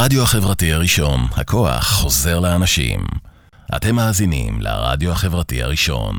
הרדיו החברתי הראשון, הכוח חוזר לאנשים. אתם מאזינים לרדיו החברתי הראשון.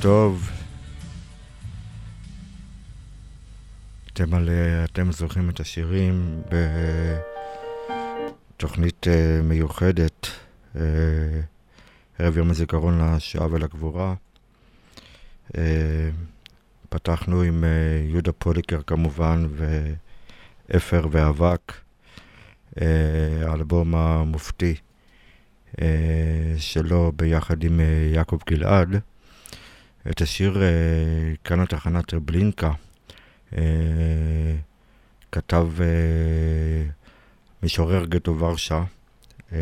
טוב. אתם, על, אתם זוכרים את השירים בתוכנית uh, מיוחדת, uh, ערב יום הזיכרון לשואה ולגבורה. Uh, פתחנו עם יהודה פוליקר כמובן, ואפר ואבק, האלבום המופתי שלו ביחד עם יעקב גלעד. את השיר uh, כאן התחנת טרבלינקה uh, כתב uh, משורר גטו ורשה, uh,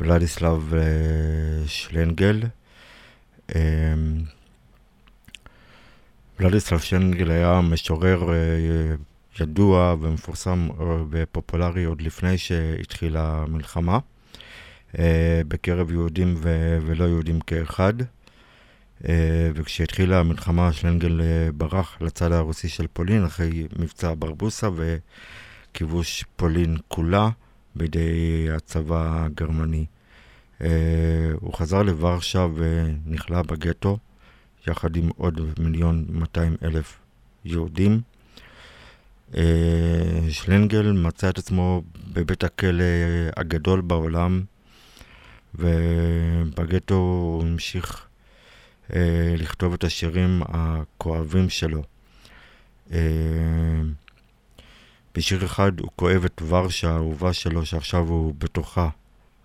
ולדיסלב uh, שלנגל. Uh, ולדיסלב שלנגל היה משורר uh, ידוע ומפורסם ופופולרי עוד לפני שהתחילה המלחמה, uh, בקרב יהודים ולא יהודים כאחד. אה, וכשהתחילה המלחמה שלנגל אה, ברח לצד הרוסי של פולין אחרי מבצע ברבוסה וכיבוש פולין כולה בידי הצבא הגרמני. אה, הוא חזר לוורשה ונכלא בגטו יחד עם עוד מיליון 200 אלף יהודים. שלנגל מצא את עצמו בבית הכלא הגדול בעולם ובגטו הוא המשיך לכתוב את השירים הכואבים שלו. אה, בשיר אחד הוא כואב את ורשה האהובה שלו שעכשיו הוא בתוכה,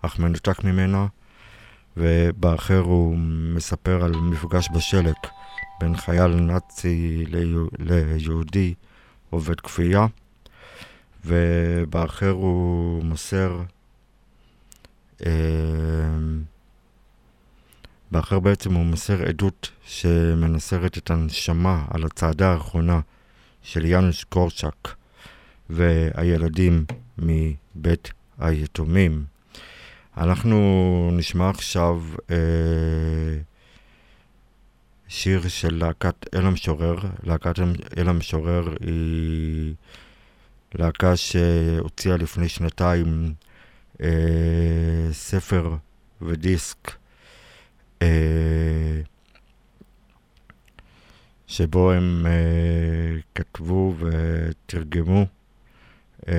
אך מנותק ממנה, ובאחר הוא מספר על מפגש בשלג בין חייל נאצי ליהודי עובד כפייה, ובאחר הוא מוסר אה, באחר בעצם הוא מוסר עדות שמנסרת את הנשמה על הצעדה האחרונה של יאנוש קורצ'אק והילדים מבית היתומים. אנחנו נשמע עכשיו אה, שיר של להקת אל המשורר. להקת אל המשורר היא להקה שהוציאה לפני שנתיים אה, ספר ודיסק שבו הם אה, כתבו ותרגמו אה,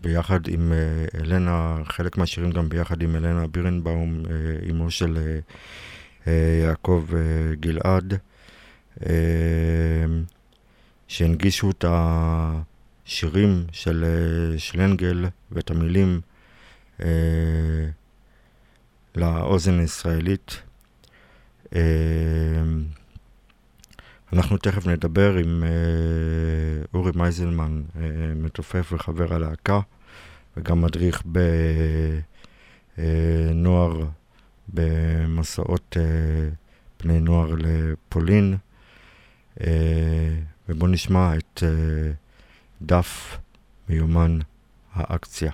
ביחד עם אלנה, חלק מהשירים גם ביחד עם אלנה בירנבאום, אמו של יעקב גלעד, שהנגישו את השירים של שלנגל ואת המילים לאוזן הישראלית. אה, אנחנו תכף נדבר עם אה, אורי מייזלמן, אה, מתופף וחבר הלהקה, וגם מדריך בנוער במסעות בני נוער לפולין. ובואו נשמע את דף מיומן האקציה.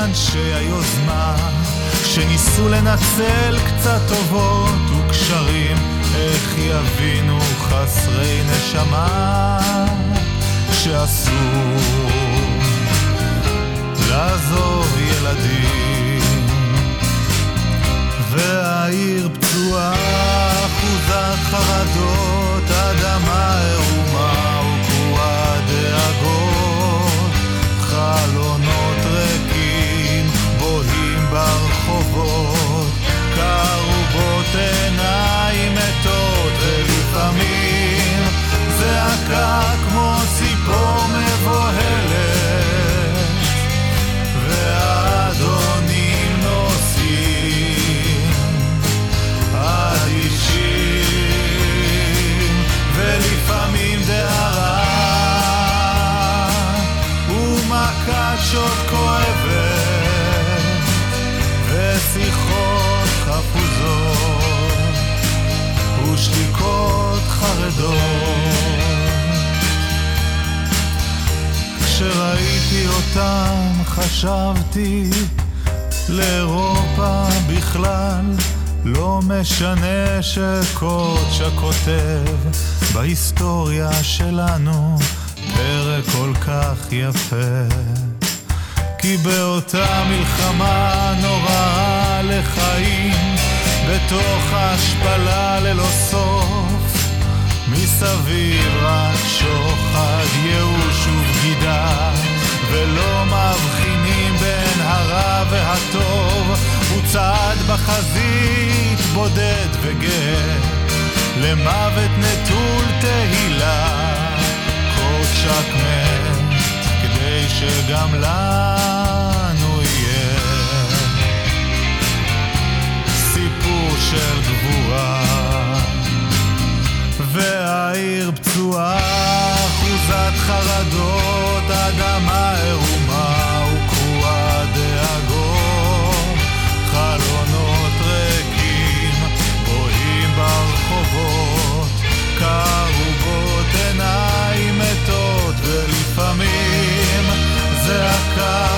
לאנשי היוזמה, שניסו לנצל קצת טובות וקשרים, איך יבינו חסרי נשמה, שאסור לעזוב ילדים. והעיר פצועה, אחוזת חרדות, אדמה ערומה וקרועה דאגות, חלונות ברחובות, קרובות עיניים מתות, ולפעמים זעקה כשראיתי אותם חשבתי לאירופה בכלל. לא משנה שקוצ'ה כותב בהיסטוריה שלנו פרק כל כך יפה. כי באותה מלחמה נוראה לחיים בתוך ההשפלה ללא סוף מסביב רק שוחד, ייאוש ובגידה, ולא מבחינים בין הרע והטוב, הוא צעד בחזית בודד וגאה, למוות נטול תהילה, קוצ'ק מת, כדי שגם לנו יהיה. סיפור של גבורה. והעיר פצועה, אחוזת חרדות, אדמה ערומה וקרועה דאגות, חלונות ריקים, בוהים ברחובות, קרובות עיניים מתות, ולפעמים זעקה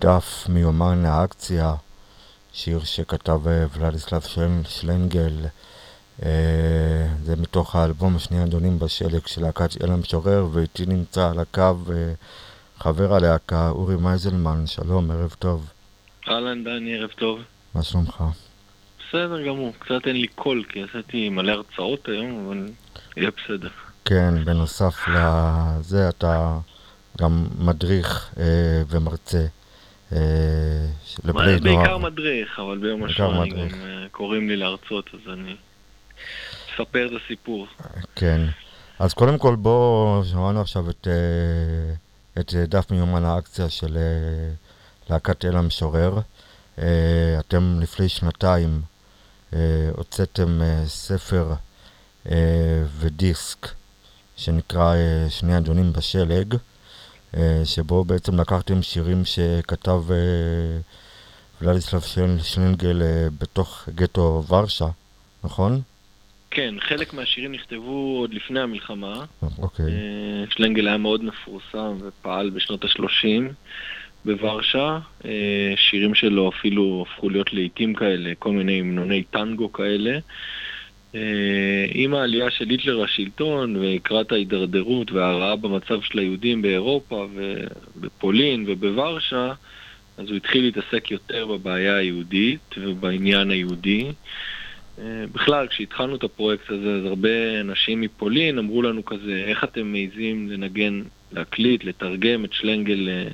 דף מיומן האקציה, שיר שכתב אה, ולדיסלב של, שלנגל. אה, זה מתוך האלבום השני אדונים בשלג של להקת אל המשורר, ואיתי נמצא על הקו אה, חבר הלהקה אורי מייזלמן, שלום, ערב טוב. אהלן דני, ערב טוב. מה שלומך? בסדר גמור, קצת אין לי קול כי עשיתי מלא הרצאות היום, אבל יהיה בסדר. כן, בנוסף לזה אתה גם מדריך אה, ומרצה אה, לבני נוער. בעיקר מדריך, אבל ביום גם אה, קוראים לי להרצות, אז אני אספר את הסיפור. כן, אז קודם כל בואו, שמענו עכשיו את, אה, את דף מיומן האקציה של להקת אל המשורר. אתם לפני שנתיים הוצאתם ספר ודיסק שנקרא שני אדונים בשלג. אה, שבו בעצם לקחתם שירים שכתב אה, ולדיסלב שלנגל אה, בתוך גטו ורשה, נכון? כן, חלק מהשירים נכתבו עוד לפני המלחמה. אוקיי. שלנגל היה מאוד מפורסם ופעל בשנות ה-30 בוורשה. שירים שלו אפילו הפכו להיות לעיתים כאלה, כל מיני המנוני טנגו כאלה. אה, עם העלייה של היטלר לשלטון ולקראת ההידרדרות וההרעה במצב של היהודים באירופה ובפולין ובוורשה, אז הוא התחיל להתעסק יותר בבעיה היהודית ובעניין היהודי. אה, בכלל, כשהתחלנו את הפרויקט הזה, אז הרבה אנשים מפולין אמרו לנו כזה, איך אתם מעיזים לנגן, להקליט, לתרגם את שלנגל אה,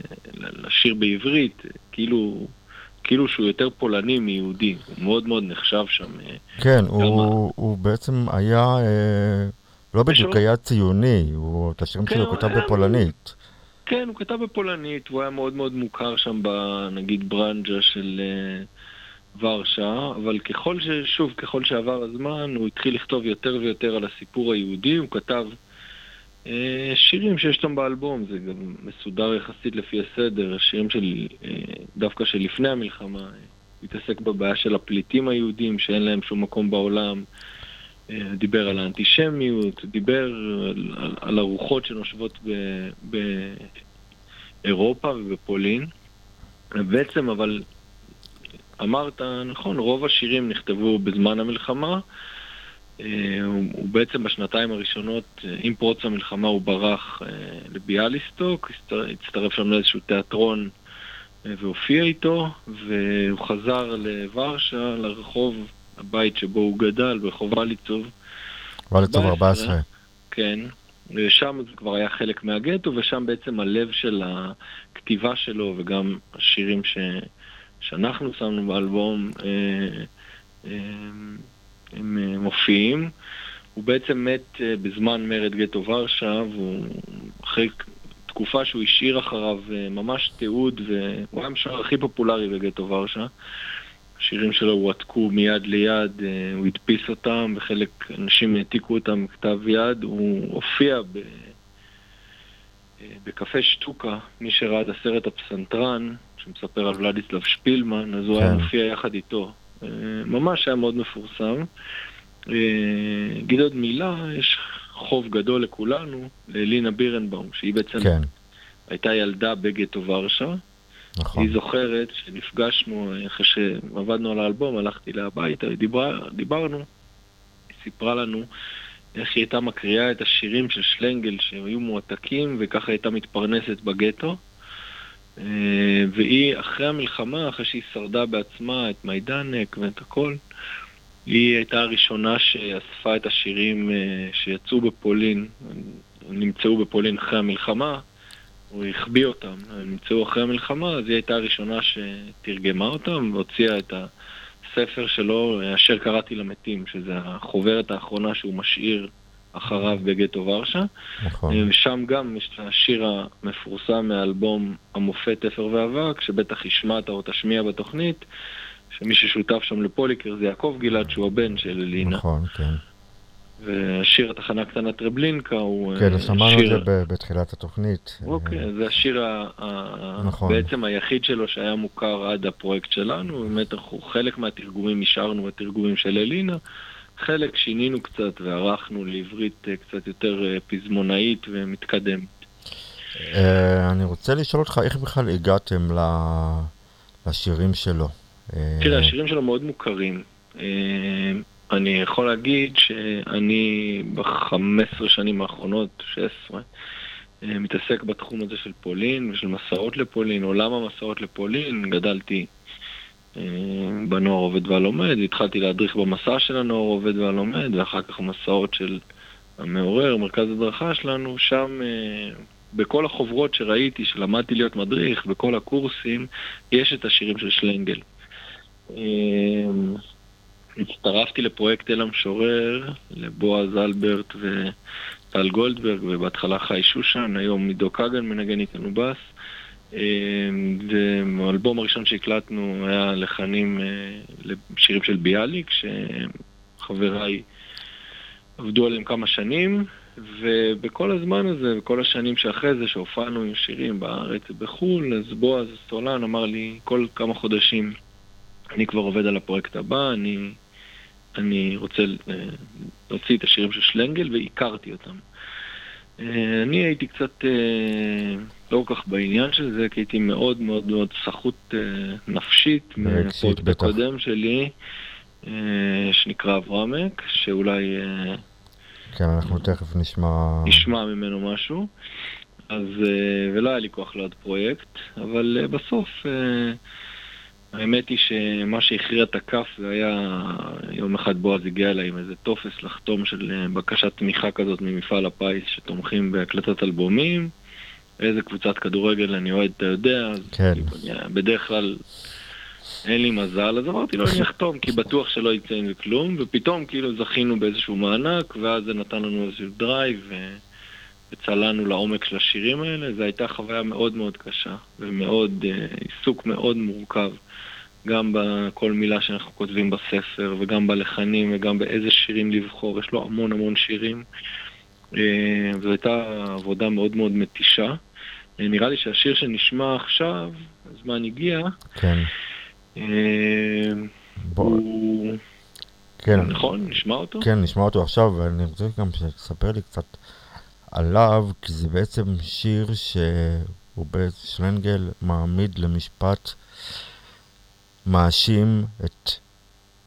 לשיר בעברית? כאילו, כאילו שהוא יותר פולני מיהודי, הוא מאוד מאוד נחשב שם. אה, כן, הוא, הוא בעצם היה, אה, לא בדיוק. היה ציוני, הוא, את השירים כן, שלו כתב בפולנית. כן, הוא כתב בפולנית, הוא היה מאוד מאוד מוכר שם בנגיד ברנג'ה של uh, ורשה, אבל ככל ש... שוב, ככל שעבר הזמן, הוא התחיל לכתוב יותר ויותר על הסיפור היהודי, הוא כתב... אה, שירים שיש אותם באלבום, זה גם מסודר יחסית לפי הסדר, שירים של, אה, דווקא של לפני המלחמה, אה, התעסק בבעיה של הפליטים היהודים שאין להם שום מקום בעולם, דיבר על האנטישמיות, דיבר על, על, על הרוחות שנושבות ב, באירופה ובפולין. בעצם, אבל אמרת, נכון, רוב השירים נכתבו בזמן המלחמה, אה, הוא בעצם בשנתיים הראשונות, אה, עם פרוץ המלחמה הוא ברח אה, לביאליסטוק, הצטרף שם לאיזשהו תיאטרון והופיע איתו, והוא חזר לוורשה, לרחוב, הבית שבו הוא גדל, ברחוב וליצוב. וליצוב 14. כן, ושם זה כבר היה חלק מהגטו, ושם בעצם הלב של הכתיבה שלו, וגם השירים ש... שאנחנו שמנו באלבום, אה, אה, הם אה, מופיעים. הוא בעצם מת אה, בזמן מרד גטו ורשה, והוא אחרי תקופה שהוא השאיר אחריו אה, ממש תיעוד, והוא היה המשורר הכי פופולרי בגטו ורשה. השירים שלו הועתקו מיד ליד, הוא הדפיס אותם, וחלק אנשים העתיקו אותם בכתב יד. הוא הופיע ב... בקפה שטוקה, מי שראה את הסרט הפסנתרן, שמספר על ולדיסלב שפילמן, אז הוא כן. היה מופיע יחד איתו ממש היה מאוד מפורסם. אה, אגיד עוד מילה, יש חוב גדול לכולנו, ללינה בירנבאום, שהיא בעצם כן. הייתה ילדה בגטו ורשה. נכון. היא זוכרת שנפגשנו, אחרי שעבדנו על האלבום, הלכתי לה הביתה, דיבר, דיברנו, היא סיפרה לנו איך היא הייתה מקריאה את השירים של שלנגל שהיו מועתקים, וככה הייתה מתפרנסת בגטו. אה, והיא, אחרי המלחמה, אחרי שהיא שרדה בעצמה את מיידנק ואת הכל, היא הייתה הראשונה שאספה את השירים אה, שיצאו בפולין, נמצאו בפולין אחרי המלחמה, הוא החביא אותם, הם נמצאו אחרי המלחמה, אז היא הייתה הראשונה שתרגמה אותם והוציאה את הספר שלו, אשר קראתי למתים, שזה החוברת האחרונה שהוא משאיר אחריו בגטו ורשה. נכון. שם גם יש את השיר המפורסם מהאלבום המופת אפר ואבק, שבטח השמעת או תשמיע בתוכנית, שמי ששותף שם לפוליקר זה יעקב גלעד, שהוא הבן של לינה. נכון, כן. והשיר התחנה קטנה טרבלינקה הוא כן, שמענו את זה בתחילת התוכנית. אוקיי, זה השיר נכון. בעצם היחיד שלו שהיה מוכר עד הפרויקט שלנו, באמת אנחנו חלק מהתרגומים השארנו בתרגומים של אלינה. חלק שינינו קצת וערכנו לעברית אה, קצת יותר אה, פזמונאית ומתקדמת. אה, אני רוצה לשאול אותך, איך בכלל הגעתם לשירים שלו? תראה, השירים שלו מאוד מוכרים. אני יכול להגיד שאני ב-15 שנים האחרונות, 16, מתעסק בתחום הזה של פולין ושל מסעות לפולין, עולם המסעות לפולין, גדלתי בנוער עובד והלומד, התחלתי להדריך במסע של הנוער עובד והלומד, ואחר כך מסעות של המעורר, מרכז הדרכה שלנו, שם בכל החוברות שראיתי, שלמדתי להיות מדריך, בכל הקורסים, יש את השירים של שלנגל. הצטרפתי לפרויקט אל המשורר, לבועז אלברט וטל גולדברג, ובהתחלה חי שושן, היום עידו כגן מנגן איתנו בס. והאלבום הראשון שהקלטנו היה לחנים אה, לשירים של ביאליק, שחבריי עבדו עליהם כמה שנים, ובכל הזמן הזה, בכל השנים שאחרי זה, שהופענו עם שירים בארץ ובחו"ל, אז בועז סולן אמר לי כל כמה חודשים, אני כבר עובד על הפרויקט הבא, אני אני רוצה אה, להוציא את השירים של שלנגל, והכרתי אותם. אה, אני הייתי קצת אה, לא כל כך בעניין של זה, כי הייתי מאוד מאוד מאוד סחוט נפשית מהפרויקט הקודם שלי, שנקרא אברמק, שאולי... כן, אנחנו תכף נשמע... נשמע ממנו משהו. אז, ולא היה לי כוח לעוד פרויקט, אבל בסוף... האמת היא שמה שהכריע את הכף זה היה, יום אחד בועז הגיע אליי עם איזה טופס לחתום של אה, בקשת תמיכה כזאת ממפעל הפיס שתומכים בהקלטת אלבומים. איזה קבוצת כדורגל אני אוהד, אתה יודע, כן. כאילו, בדרך כלל אין לי מזל, אז אמרתי לו אני אחתום, כי בטוח שלא יצא עם כלום, ופתאום כאילו זכינו באיזשהו מענק, ואז זה נתן לנו איזשהו drive, וצללנו לעומק של השירים האלה, זו הייתה חוויה מאוד מאוד קשה, ומאוד, אה, עיסוק מאוד מורכב. גם בכל מילה שאנחנו כותבים בספר, וגם בלחנים, וגם באיזה שירים לבחור, יש לו המון המון שירים. אה, זו הייתה עבודה מאוד מאוד מתישה. אה, נראה לי שהשיר שנשמע עכשיו, הזמן הגיע. כן. אה, הוא... כן. נכון? נשמע אותו? כן, נשמע אותו עכשיו, ואני רוצה גם שתספר לי קצת עליו, כי זה בעצם שיר שהוא בעצם שלנגל מעמיד למשפט מאשים את,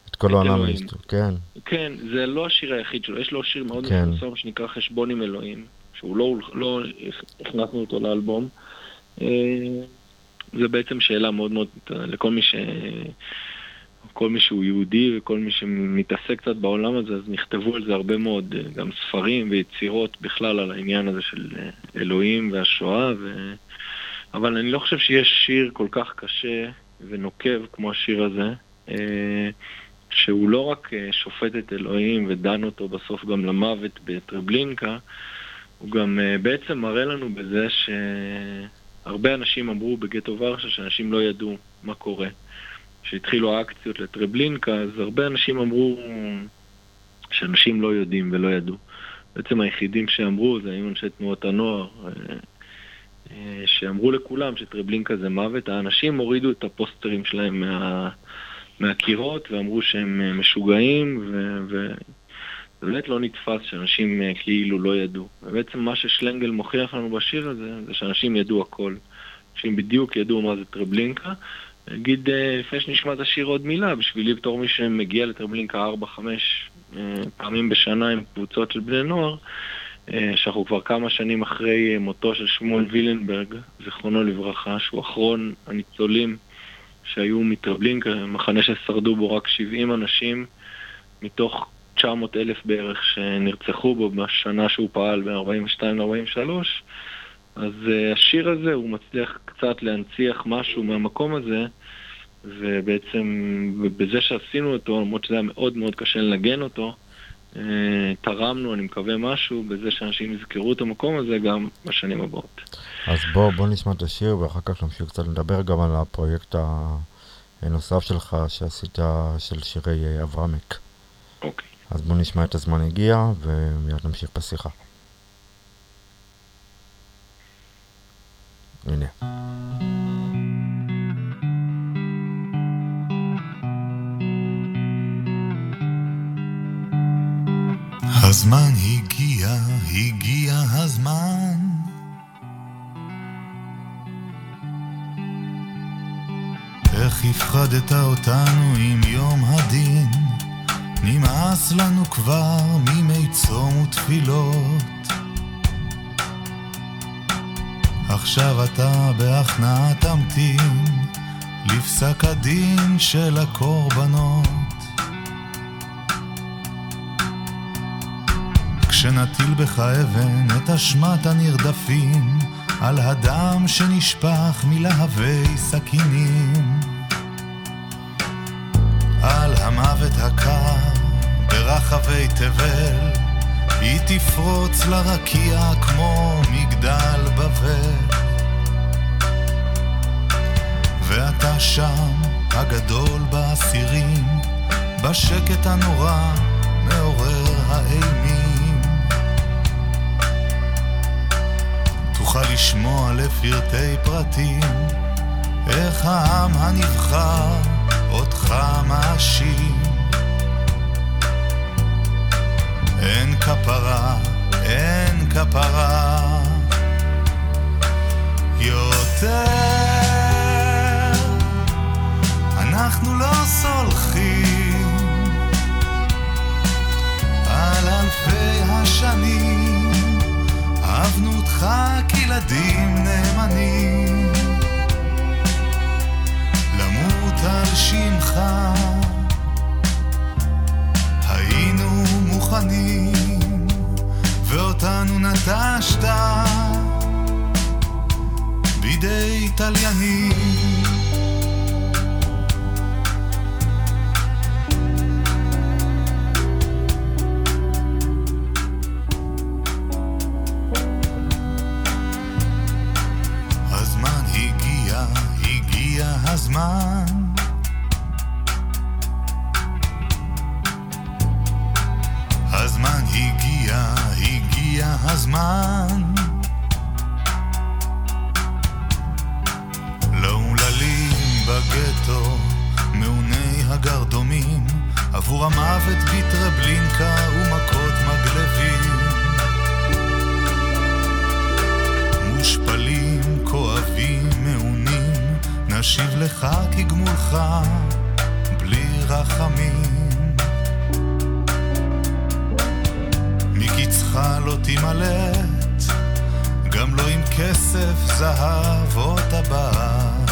את כל העולם ההיסטורי, כן. כן, זה לא השיר היחיד שלו, יש לו שיר מאוד כן. מפורסם שנקרא חשבון עם אלוהים, שהוא לא, לא הכנסנו אותו לאלבום. אה, זה בעצם שאלה מאוד מאוד, לכל מי ש... כל מי שהוא יהודי וכל מי שמתעסק קצת בעולם הזה, אז נכתבו על זה הרבה מאוד, אה, גם ספרים ויצירות בכלל על העניין הזה של אה, אלוהים והשואה, ו... אבל אני לא חושב שיש שיר כל כך קשה ונוקב כמו השיר הזה, אה, שהוא לא רק אה, שופט את אלוהים ודן אותו בסוף גם למוות בטרבלינקה, הוא גם אה, בעצם מראה לנו בזה שהרבה אנשים אמרו בגטו ורשה שאנשים לא ידעו מה קורה. כשהתחילו האקציות לטרבלינקה, אז הרבה אנשים אמרו שאנשים לא יודעים ולא ידעו. בעצם היחידים שאמרו זה היו אנשי תנועות הנוער, שאמרו לכולם שטרבלינקה זה מוות, האנשים הורידו את הפוסטרים שלהם מה, מהקירות ואמרו שהם אה, משוגעים וזה באמת לא נתפס שאנשים אה, כאילו לא ידעו. ובעצם מה ששלנגל מוכיח לנו בשיר הזה, זה שאנשים ידעו הכל. אנשים בדיוק ידעו מה זה טרבלינקה. נגיד, לפני שנשמע את השיר עוד מילה, בשבילי בתור מי שמגיע לטרבלינקה 4-5 פעמים בשנה עם קבוצות של בני נוער, אה, שאנחנו כבר כמה שנים אחרי אה, מותו של שמואל וילנברג, זיכרונו לברכה, שהוא אחרון הניצולים שהיו מטרבלינק, מחנה ששרדו בו רק 70 אנשים, מתוך 900 אלף בערך שנרצחו בו בשנה שהוא פעל בין 42 ל-43. אז uh, השיר הזה, הוא מצליח קצת להנציח משהו מהמקום הזה, ובעצם בזה שעשינו אותו, למרות שזה היה מאוד מאוד קשה לנגן אותו, אה, תרמנו, אני מקווה, משהו בזה שאנשים יזכרו את המקום הזה גם בשנים הבאות. אז בוא, בוא נשמע את השיר ואחר כך נמשיך קצת לדבר גם על הפרויקט הנוסף שלך שעשית של שירי אה, אברמק. אוקיי. אז בוא נשמע את הזמן הגיע ומיד נמשיך בשיחה. הנה. הזמן הגיע, הגיע הזמן. איך הפחדת אותנו עם יום הדין? נמאס לנו כבר מימי צום ותפילות. עכשיו אתה בהכנעה תמתין לפסק הדין של הקורבנות. כשנטיל בך אבן את אשמת הנרדפים, על הדם שנשפך מלהבי סכינים. על המוות הקר ברחבי תבל, היא תפרוץ לרקיע כמו מגדל בבל. ואתה שם, הגדול באסירים, בשקט הנורא מעורר האימים. תוכל לשמוע לפרטי פרטים, איך העם הנבחר אותך מאשים. אין כפרה, אין כפרה יותר. אנחנו לא סולחים על אלפי השנים, אהבנו אותך כילדים נאמנים, למות על שמך, היינו מוכנים, ואותנו נטשת בידי תליינים. הזמן לאומללים בגטו, מעוני הגרדומים עבור המוות בטרבלינקה ומכות מגלבים מושפלים, כואבים, מעונים נשיב לך כגמולך, בלי רחמים. מקצך לא תימלט, גם לא עם כסף, זהב או טבעת.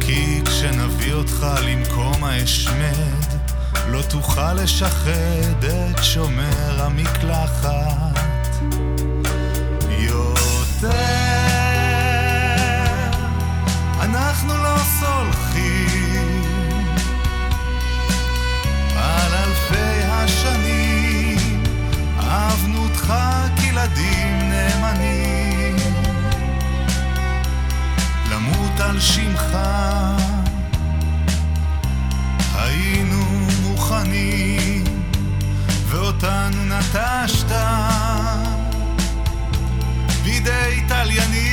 כי כשנביא אותך למקום האשמד, לא תוכל לשחד את שומר המקלחת. אותך כילדים נאמנים, למות על שמך. היינו מוכנים, ואותנו נטשת. בידי תליינים.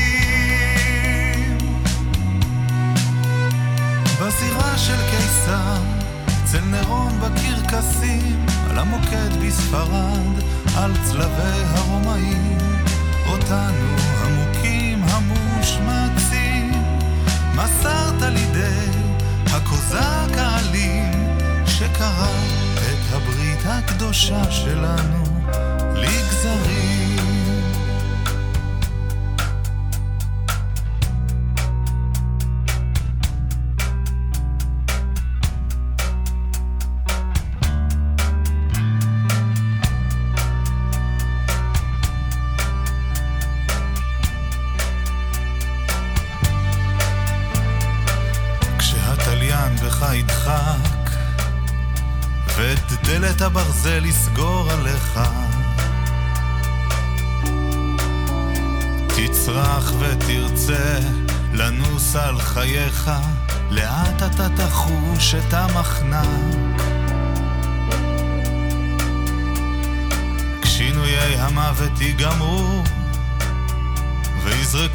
בזירה של קיסר, אצל נירון בקרקסים, על המוקד בספרד, על צלבי הרומאים, אותנו המוכים המושמצים, מסרת לידי הקוזק האלים, שקרא את הברית הקדושה שלנו לגזרים.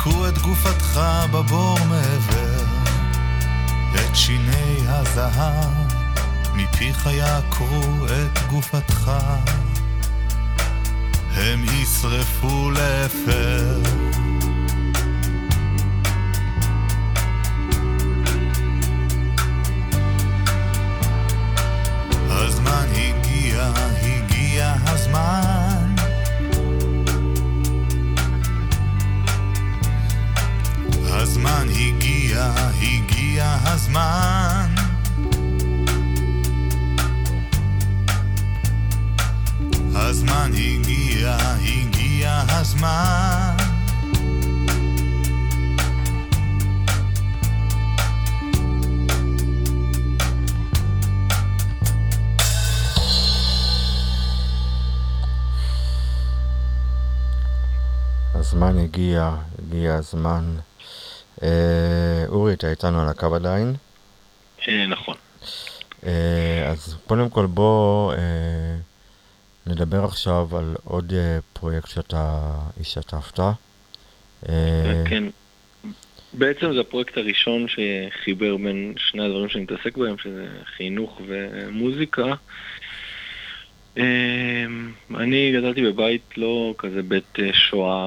ויזרקו את גופתך בבור מעבר, את שיני הזהב. מפיך יעקרו את גופתך, הם ישרפו לאפר. הגיע, הגיע הזמן. אה, אורי, אתה איתנו על הקו עדיין? אה, נכון. אה, אז קודם כל בוא אה, נדבר עכשיו על עוד אה, פרויקט שאתה השתתפת. אה, כן. בעצם זה הפרויקט הראשון שחיבר בין שני הדברים שאני מתעסק בהם, שזה חינוך ומוזיקה. אה, אני גדלתי בבית לא כזה בית אה, שואה.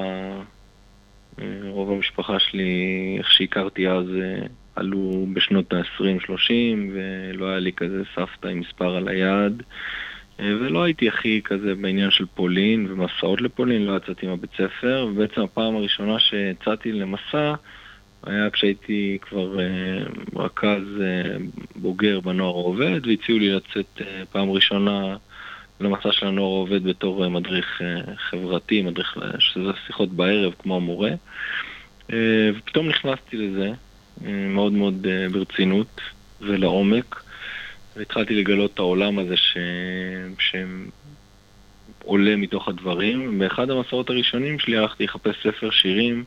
רוב המשפחה שלי, איך שהכרתי אז, אה, עלו בשנות ה-20-30, ולא היה לי כזה סבתא עם מספר על היד. אה, ולא הייתי הכי כזה בעניין של פולין ומסעות לפולין, לא יצאתי מהבית ספר, ובעצם הפעם הראשונה שיצאתי למסע היה כשהייתי כבר אה, רכז בוגר בנוער העובד, והציעו לי לצאת פעם ראשונה למסע של הנוער העובד בתור אה, מדריך אה, חברתי, מדריך, אה, שזה שיחות בערב כמו המורה. ופתאום נכנסתי לזה מאוד מאוד ברצינות ולעומק. והתחלתי לגלות את העולם הזה ש... שעולה מתוך הדברים. באחד המסעות הראשונים שלי הלכתי לחפש ספר שירים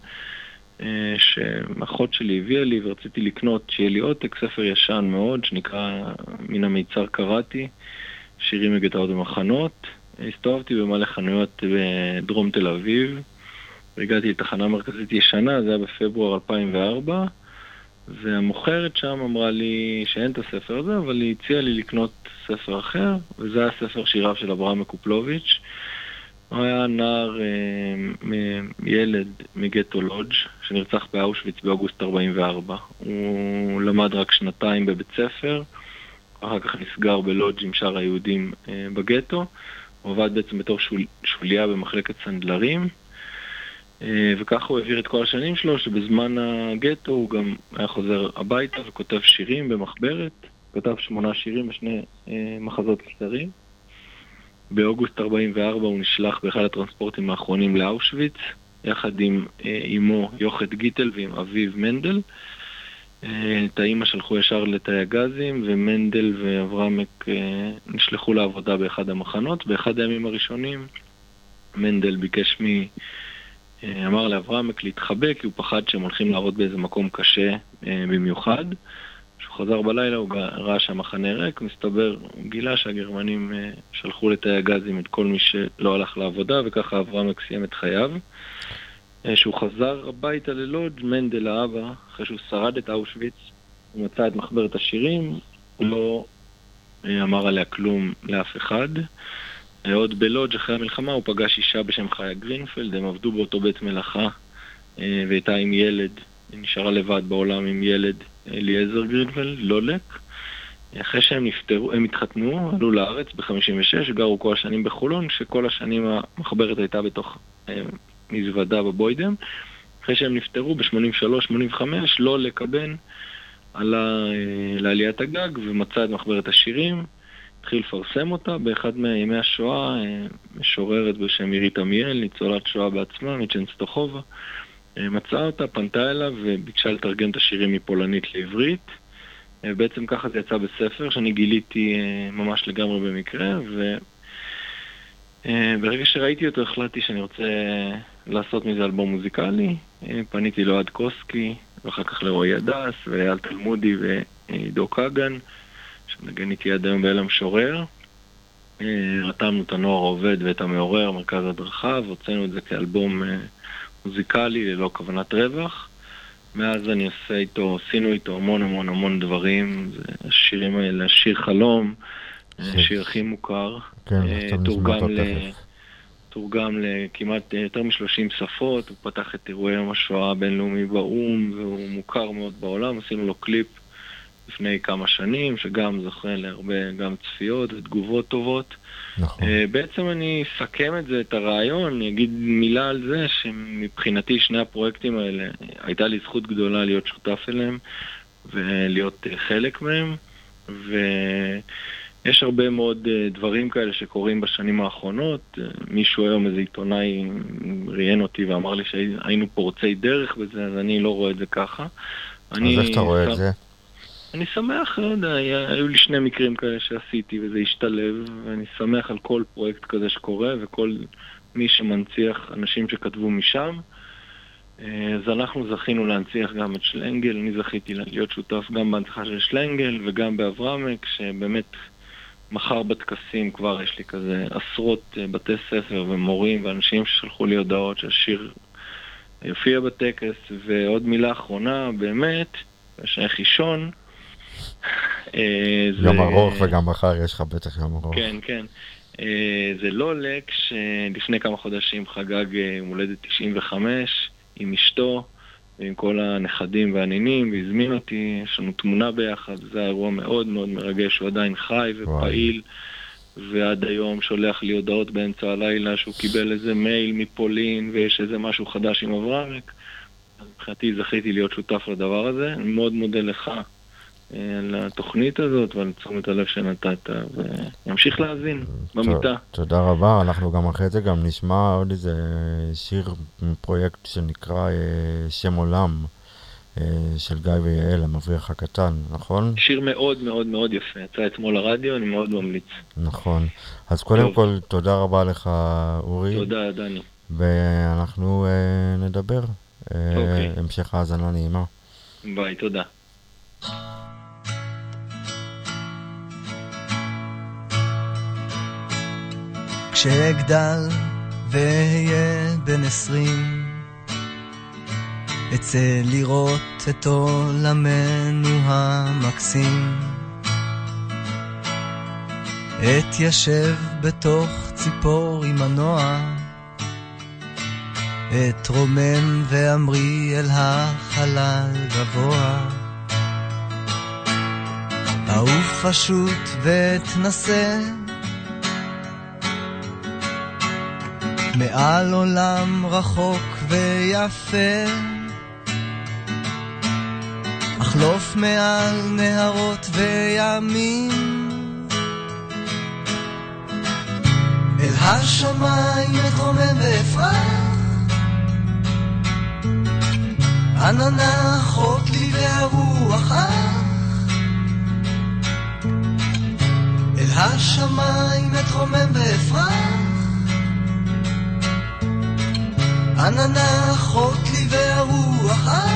שאחות שלי הביאה לי ורציתי לקנות, שיהיה לי עותק, ספר ישן מאוד שנקרא מן המיצר קראתי, שירים מגטרות במחנות. הסתובבתי במלא חנויות בדרום תל אביב, והגעתי לתחנה מרכזית ישנה, זה היה בפברואר 2004. והמוכרת שם אמרה לי שאין את הספר הזה, אבל היא הציעה לי לקנות ספר אחר, וזה היה ספר שיריו של אברהם מקופלוביץ'. הוא היה נער, אה, ילד מגטו לודג', שנרצח באושוויץ באוגוסט 44. הוא למד רק שנתיים בבית ספר, אחר כך נסגר בלודג' עם שאר היהודים אה, בגטו. הוא עבד בעצם בתור שול, שוליה במחלקת סנדלרים. אה, וככה הוא העביר את כל השנים שלו, שבזמן הגטו הוא גם היה חוזר הביתה וכותב שירים במחברת, כתב שמונה שירים ושני אה, מחזות קצרים. באוגוסט 44 הוא נשלח באחד הטרנספורטים האחרונים לאושוויץ, יחד עם אמו יוכת גיטל ועם אביו מנדל. את האימא שלחו ישר לתאי הגזים, ומנדל ואברהמק אה, נשלחו לעבודה באחד המחנות. באחד הימים הראשונים מנדל ביקש מ... אה, אמר לאברהמק להתחבא כי הוא פחד שהם הולכים לעבוד באיזה מקום קשה אה, במיוחד. כשהוא חזר בלילה הוא ראה שהמחנה ריק, מסתבר, הוא גילה שהגרמנים שלחו לתאי הגזים את כל מי שלא הלך לעבודה וככה אברהמק סיים את חייו. כשהוא חזר הביתה ללודג', מנדל האבא, אחרי שהוא שרד את אושוויץ, הוא מצא את מחברת השירים, הוא לא אמר עליה כלום לאף אחד. עוד בלודג' אחרי המלחמה הוא פגש אישה בשם חיה גרינפלד, הם עבדו באותו בית מלאכה והייתה עם ילד, היא נשארה לבד בעולם עם ילד אליעזר גרינפלד, לולק. אחרי שהם נפטרו, הם התחתנו, עלו לארץ ב-56, גרו כל השנים בחולון, שכל השנים המחברת הייתה בתוך אה, מזוודה בבוידם. אחרי שהם נפטרו ב-83-85, לולק הבן עלה אה, לעליית הגג ומצא את מחברת השירים. התחיל לפרסם אותה באחד מימי השואה, משוררת בשם עירית עמיאל, ניצולת שואה בעצמה, מצ'נסטוחובה, מצאה אותה, פנתה אליו וביקשה לתרגם את השירים מפולנית לעברית. בעצם ככה זה יצא בספר שאני גיליתי ממש לגמרי במקרה, וברגע שראיתי אותו החלטתי שאני רוצה לעשות מזה אלבום מוזיקלי. פניתי לאוהד קוסקי, ואחר כך לרועי הדס, ואייל תלמודי ועידו כגן. שמנגן איתי עד היום באל המשורר. רתמנו את הנוער העובד ואת המעורר, מרכז הדרכה, והוצאנו את זה כאלבום מוזיקלי ללא כוונת רווח. מאז אני עושה איתו, עשינו איתו המון המון המון דברים, השירים האלה, שיר חלום, שיר הכי מוכר, כן, תורגם, ל... תורגם לכמעט יותר מ-30 שפות, הוא פתח את אירועי יום השואה הבינלאומי באו"ם, והוא מוכר מאוד בעולם, עשינו לו קליפ לפני כמה שנים, שגם זוכה להרבה גם צפיות ותגובות טובות. נכון. בעצם אני אסכם את זה, את הרעיון, אני אגיד מילה על זה שמבחינתי שני הפרויקטים האלה, הייתה לי זכות גדולה להיות שותף אליהם ולהיות חלק מהם, יש הרבה מאוד uh, דברים כאלה שקורים בשנים האחרונות. Uh, מישהו היום, איזה עיתונאי, ראיין אותי ואמר לי שהיינו פורצי דרך בזה, אז אני לא רואה את זה ככה. אז איך אתה רואה את זה? אני שמח, לא יודע, היו לי שני מקרים כאלה שעשיתי וזה השתלב, ואני שמח על כל פרויקט כזה שקורה וכל מי שמנציח אנשים שכתבו משם. אה, אז אנחנו זכינו להנציח גם את שלנגל, אני זכיתי להיות שותף גם בהנצחה של שלנגל וגם באברמק, שבאמת מחר בטקסים כבר יש לי כזה עשרות אה, בתי ספר ומורים ואנשים ששלחו לי הודעות שהשיר יופיע בטקס. ועוד מילה אחרונה, באמת, יש אישון. אה, גם ארוך וגם מחר יש לך בטח יום ארוך. כן, כן. זה לולק שלפני כמה חודשים חגג הולדת 95. עם אשתו ועם כל הנכדים והנינים, והזמין אותי, יש לנו תמונה ביחד, זה היה אירוע מאוד מאוד מרגש, הוא עדיין חי ופעיל, וואי. ועד היום שולח לי הודעות באמצע הלילה שהוא קיבל איזה מייל מפולין ויש איזה משהו חדש עם אברמק. מבחינתי זכיתי להיות שותף לדבר הזה, אני מאוד מודה לך על התוכנית הזאת ועל תשומת הלב שנתת, ונמשיך להאזין במיטה. תודה רבה, אנחנו גם אחרי זה גם נשמע עוד איזה שיר מפרויקט שנקרא אה, שם עולם. אה, של גיא ויעל, המבריח הקטן, נכון? שיר מאוד מאוד מאוד יפה, יצא אתמול לרדיו, אני מאוד ממליץ. נכון. אז קודם טוב. כל, תודה רבה לך, אורי. תודה, דני. ואנחנו אה, נדבר. אוקיי. המשך האזנה נעימה. ביי, תודה. כשאגדל ואהיה בן עשרים, אצא לראות את עולמנו המקסים. אתיישב בתוך ציפור עם מנוע, אתרומם ואמריא אל החלל גבוה. אעוף פשוט ואתנסה מעל עולם רחוק ויפה. אחלוף מעל נהרות וימים. אל השמיים אתרומם ואפרח. עננה אחות לי והרוח אח. אל השמיים אתרומם ואפרח. עננה אחות לי והרוח אך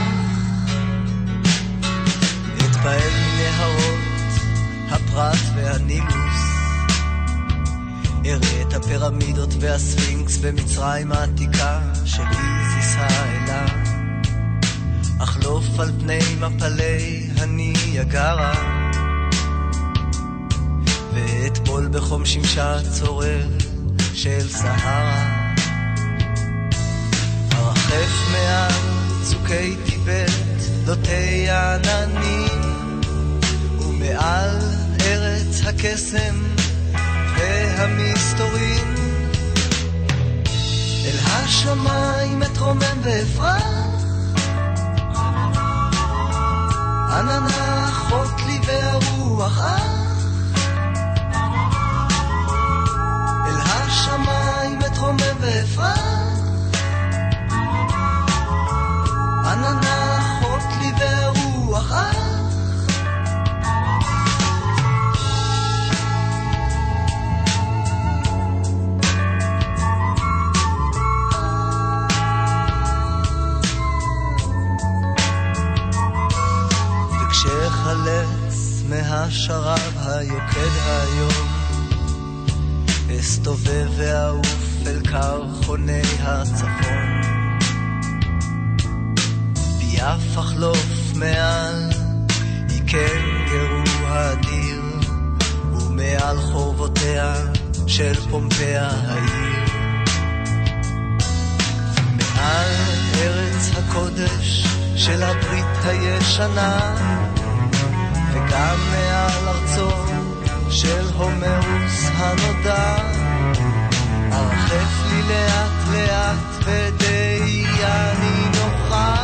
אתפעל מנהרות הפרת והנילוס אראה את הפירמידות והספינקס במצרים העתיקה של איזיס האלה אחלוף על פני מפלי הניאגרה ואטבול בחום שמשה צורר של סהרה מרחף מעל צוקי טיבט, דוטי העננים, ומעל ארץ הקסם והמסתורין. אל השמיים אתרומם ואפרח, עננה אחות לי והרוח אח. אל השמיים אתרומם ואפרח מהשרב היוקד היום, אסתובב ואעוף אל קרחוני הצפון. יף אחלוף מעל יקנגרו האדיר ומעל חורבותיה של פומפיה העיר מעל ארץ הקודש של הברית הישנה גם מעל ארצו של הומרוס הנודע. הרחף לי לאט לאט ודי אני נוחה,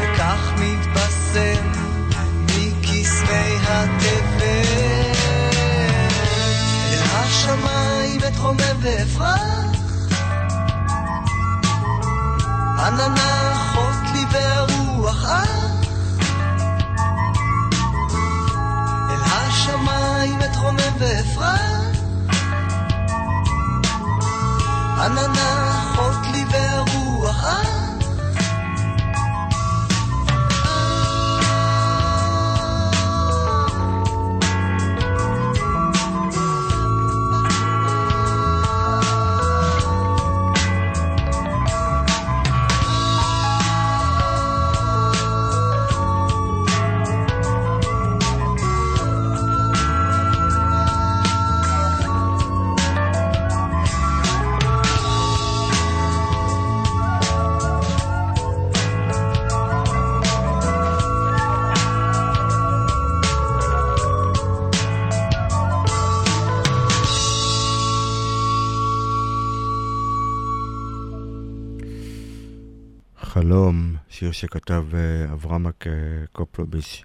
וכך מתבשם מקסמי התבל. אל השמיים אתחומם ואפרח, עננה חוק לי והרוח אח. השמיים אתרומם ואפרח עננה שיר שכתב אה, אה, קופלוביץ',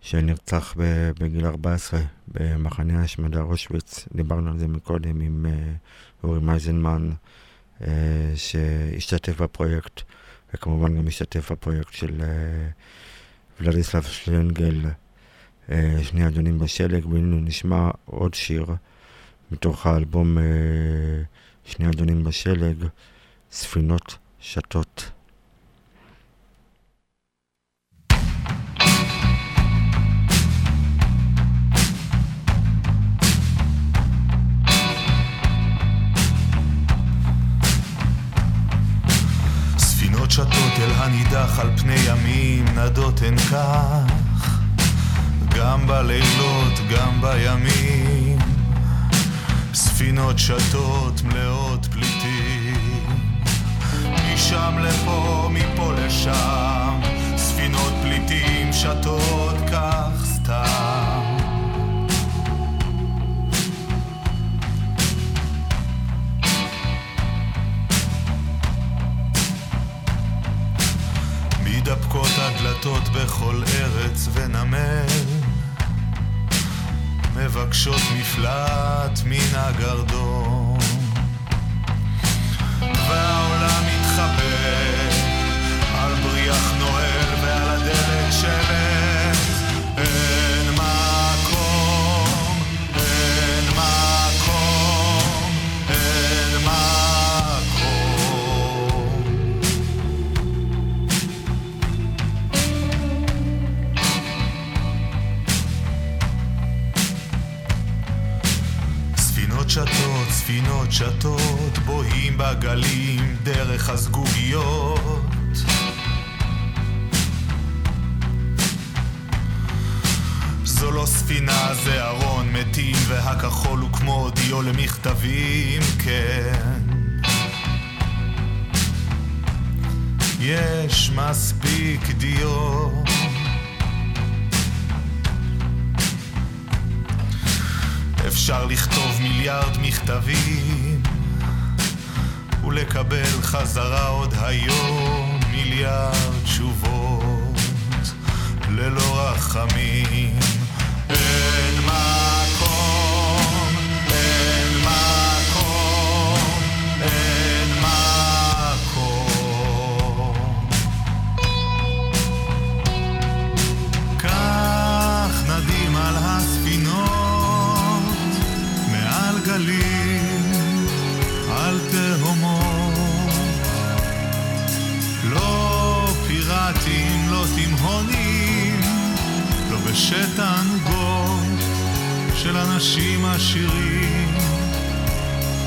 שנרצח בגיל 14 במחנה ההשמדה אושוויץ. דיברנו על זה מקודם עם אה, אורי מייזנמן, שהשתתף בפרויקט, וכמובן גם השתתף בפרויקט של ולדיסלב שלנגל, שני אדונים בשלג, והנה נשמע עוד שיר מתוך האלבום שני אדונים בשלג, ספינות שטות. שטות אל הנידח על פני ימים, נדות הן כך, גם בלילות, גם בימים. ספינות שטות מלאות פליטים, משם לפה, מפה לשם, ספינות פליטים שטות כך סתם. מתדפקות הדלתות בכל ארץ ונמל. מבקשות מפלט מן הגרדום. והעולם ספינות שטות, בוהים בגלים דרך הזגוגיות. זו לא ספינה, זה ארון מתים, והכחול הוא כמו דיו למכתבים, כן. יש מספיק דיו. אפשר לכתוב מיליארד מכתבים ולקבל חזרה עוד היום מיליארד תשובות ללא רחמים. אין בשתענוגות של אנשים עשירים.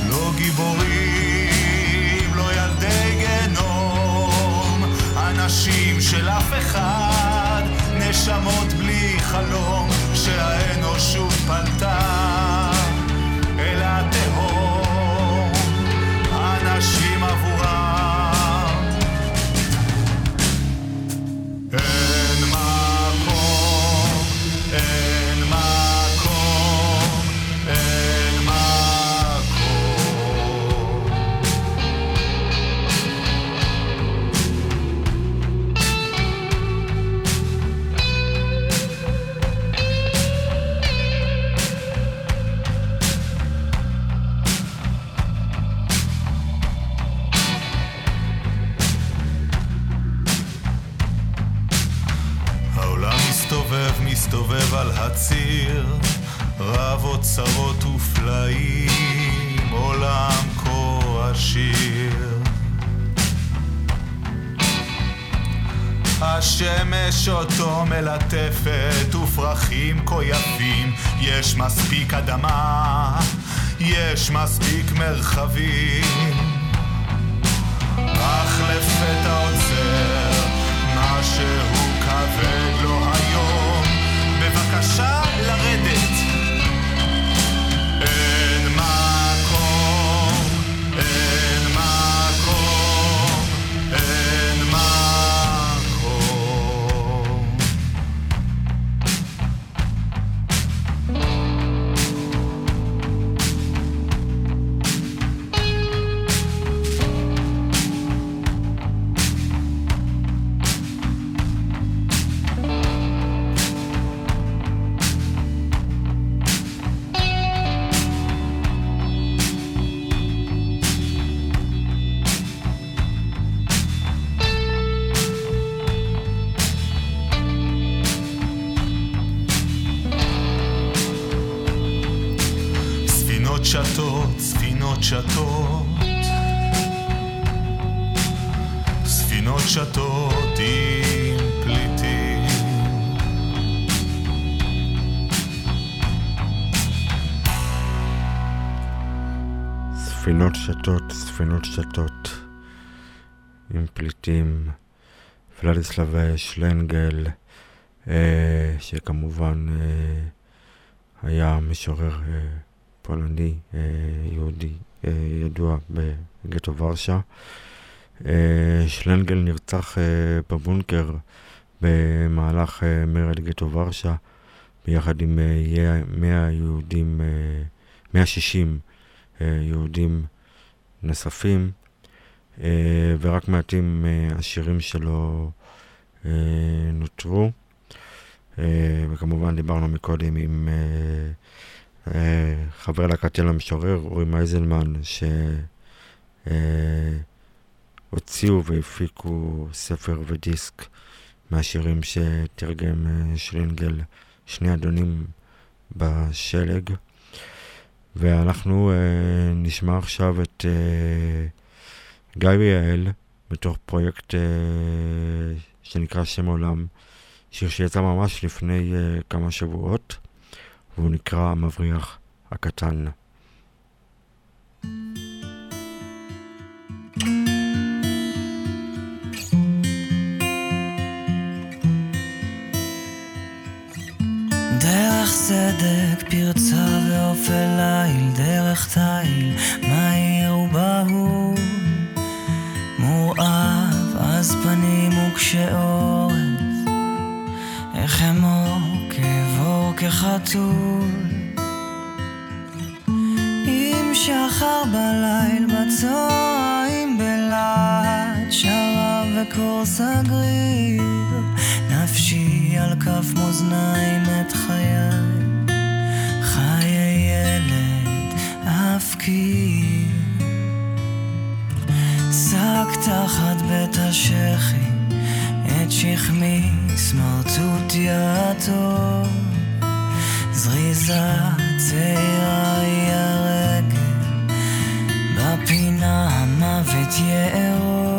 לא גיבורים, לא ילדי גנום, אנשים של אף אחד, נשמות בלי חלום, שהאנושות פנתה מספיק אדמה, יש מספיק מרחבים. אך לפתע עוצר משהו שטות. ספינות שטות עם פליטים. ספינות שטות, ספינות שטות עם פליטים. ולדיסלב שלנגל, אה, שכמובן אה, היה משורר אה, פולני, יהודי, ידוע בגטו ורשה. אה, שלנגל נרצח אה, בבונקר במהלך אה, מרד גטו ורשה, ביחד עם אה, 100 יהודים, אה, 160 אה, יהודים נוספים, אה, ורק מעטים מהשירים שלו אה, נותרו. אה, וכמובן דיברנו מקודם עם אה, אה, חבר להקת אל המשורר, אורי מייזלמן, שהוציאו והפיקו ספר ודיסק מהשירים שתרגם אה, שלינגל, שני אדונים בשלג. ואנחנו אה, נשמע עכשיו את אה, גיא ויעל, מתוך פרויקט אה, שנקרא שם עולם, שיר שיצא ממש לפני אה, כמה שבועות, והוא נקרא המבריח הקטן. דרך סדק, פרצה ואופל ליל, דרך תיל, מהיר ובהול. מורעב, אז פנים וקשעות, איך אמור כבור כחתול. עם שחר בליל, בצהריים בלהט, שרב וקור סגריר. נפשי על כף מאזניים את חיי, חיי ילד אפקיר. שק תחת בית השחי, את שכמי סמרטוט יעטוב. זריזה צעירה היא הרגל, בפינה המוות יארוב.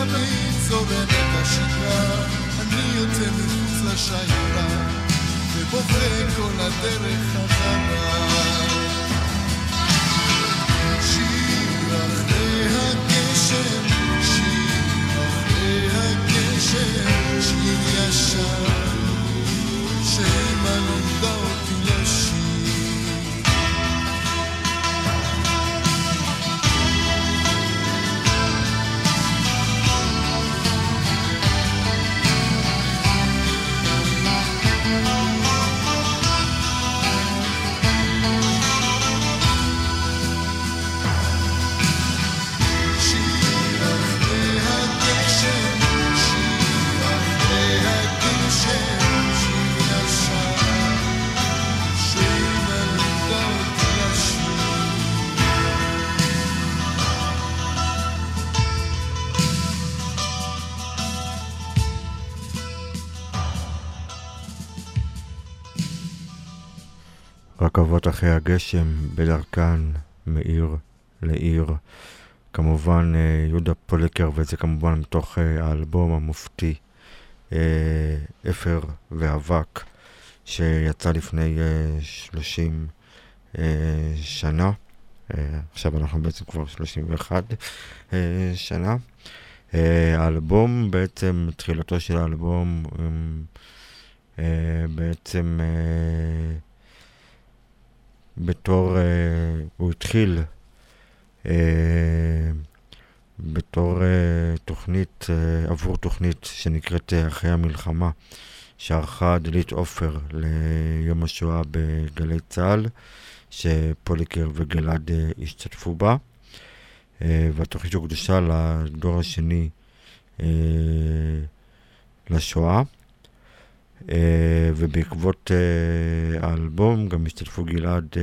תמיד זורמת השגרה, אני יוצא מחוץ לשיירה, ובוכה כל הדרך חזרה. שיר אחרי הגשם, שיר אחרי הגשם, שיר ישר, שאמא לימדה אותי לשיר. רכבות אחרי הגשם בדרכן מעיר לעיר. כמובן אה, יהודה פוליקר, וזה כמובן מתוך אה, האלבום המופתי אה, אפר ואבק, שיצא לפני 30 שנה. עכשיו אנחנו בעצם כבר 31 שנה. האלבום, בעצם, תחילתו של האלבום, בעצם בתור, הוא התחיל אה, בתור אה, תוכנית, אה, עבור תוכנית שנקראת אחרי המלחמה, שערכה דלית עופר ליום השואה בגלי צה"ל, שפוליקר וגלעד השתתפו בה. והתוכנית הוקדשה לדור השני לשואה. Uh, ובעקבות uh, האלבום גם השתתפו גלעד uh,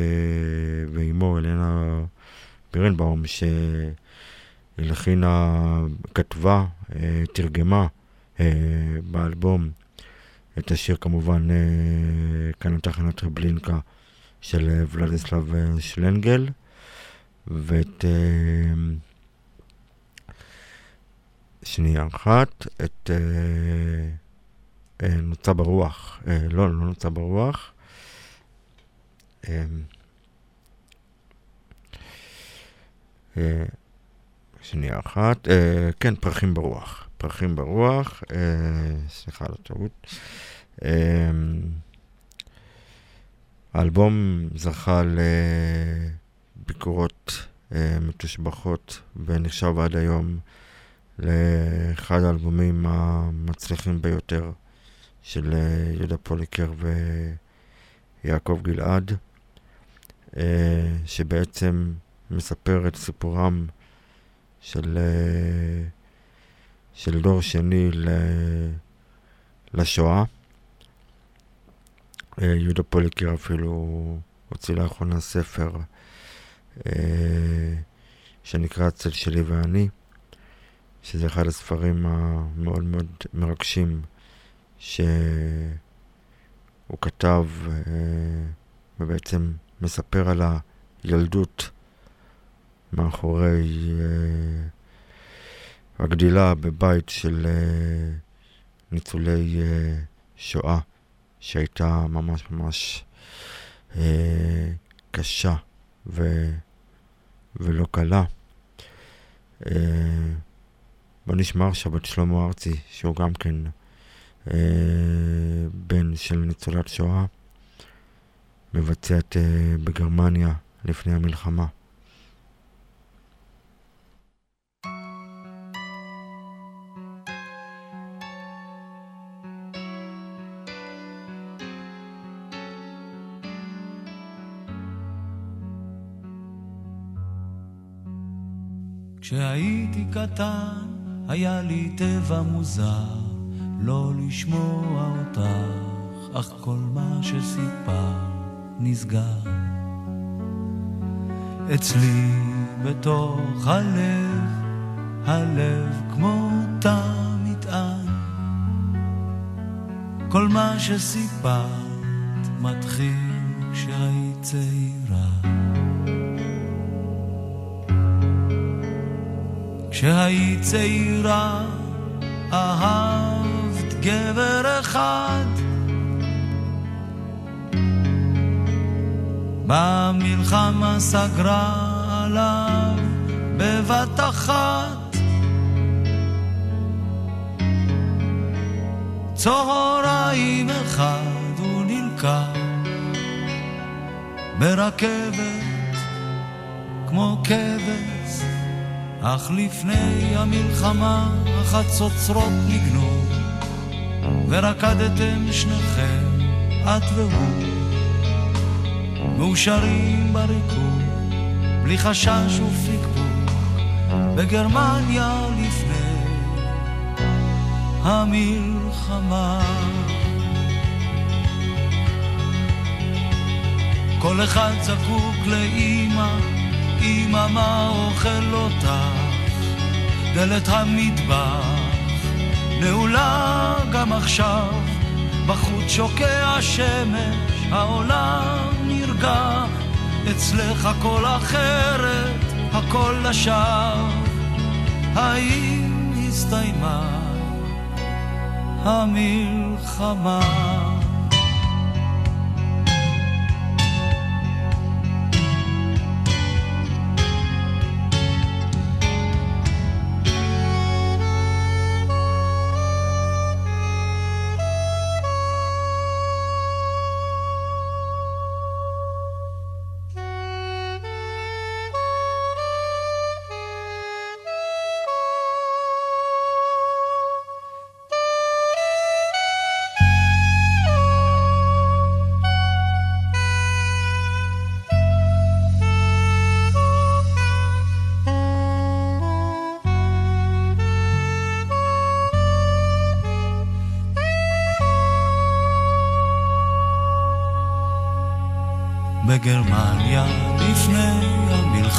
ואימו, אלנה בירנבאום, שהלחינה, כתבה, אה, תרגמה אה, באלבום את השיר כמובן אה, כאן תחנת טרבלינקה של ולדיסלב שלנגל, ואת שנייה אחת, את נוצה ברוח, לא, לא נוצה ברוח. אה, שנייה אחת, אה, כן, פרחים ברוח. פרחים ברוח, אה, סליחה על הטעות. האלבום זכה לביקורות מתושבחות ונחשב עד היום לאחד האלבומים המצליחים ביותר של יהודה פוליקר ויעקב גלעד, שבעצם מספר את סיפורם של, אה, של דור שני לשואה. אה, יהודה פוליקר אפילו הוציא לאחרונה ספר אה, שנקרא הצל שלי ואני, שזה אחד הספרים המאוד מאוד מרגשים שהוא כתב ובעצם מספר על הילדות מאחורי uh, הגדילה בבית של uh, ניצולי שואה, שהייתה ממש ממש קשה ו, ולא קלה. בוא נשמע עכשיו את שלמה ארצי, שהוא גם כן בן של ניצולת שואה, מבצע את uh, בגרמניה לפני המלחמה. כשהייתי קטן היה לי טבע מוזר לא לשמוע אותך, אך כל מה שסיפר נסגר. אצלי בתוך הלב, הלב כמו תא מטען. כל מה שסיפרת מתחיל כשהיית צעירה. כשהיית צעירה אהבת גבר אחד. במלחמה סגרה עליו בבת אחת. צהריים אחד הוא נלקח ברכבת כמו כבש אך לפני המלחמה החצוצרות ניגנו, ורקדתם שניכם, את והוא, מאושרים בריקוד, בלי חשש ופקפוק, בגרמניה לפני המלחמה. כל אחד זקוק לאימא אמא מה אוכל אותך, דלת המטבח נעולה גם עכשיו, בחוץ שוקע השמש, העולם נרגע. אצלך הכל אחרת, הכל לשווא. האם הסתיימה המלחמה?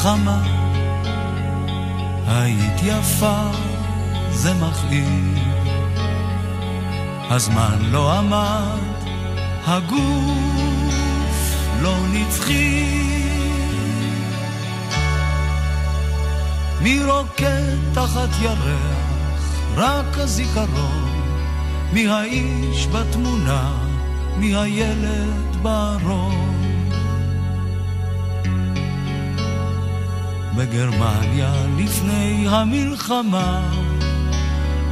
המלחמה היית יפה, זה מכאיב. הזמן לא עמד, הגוף לא נצחי. מי רוקד תחת ירח, רק הזיכרון, מי האיש בתמונה, מי הילד בארון. בגרמניה לפני המלחמה.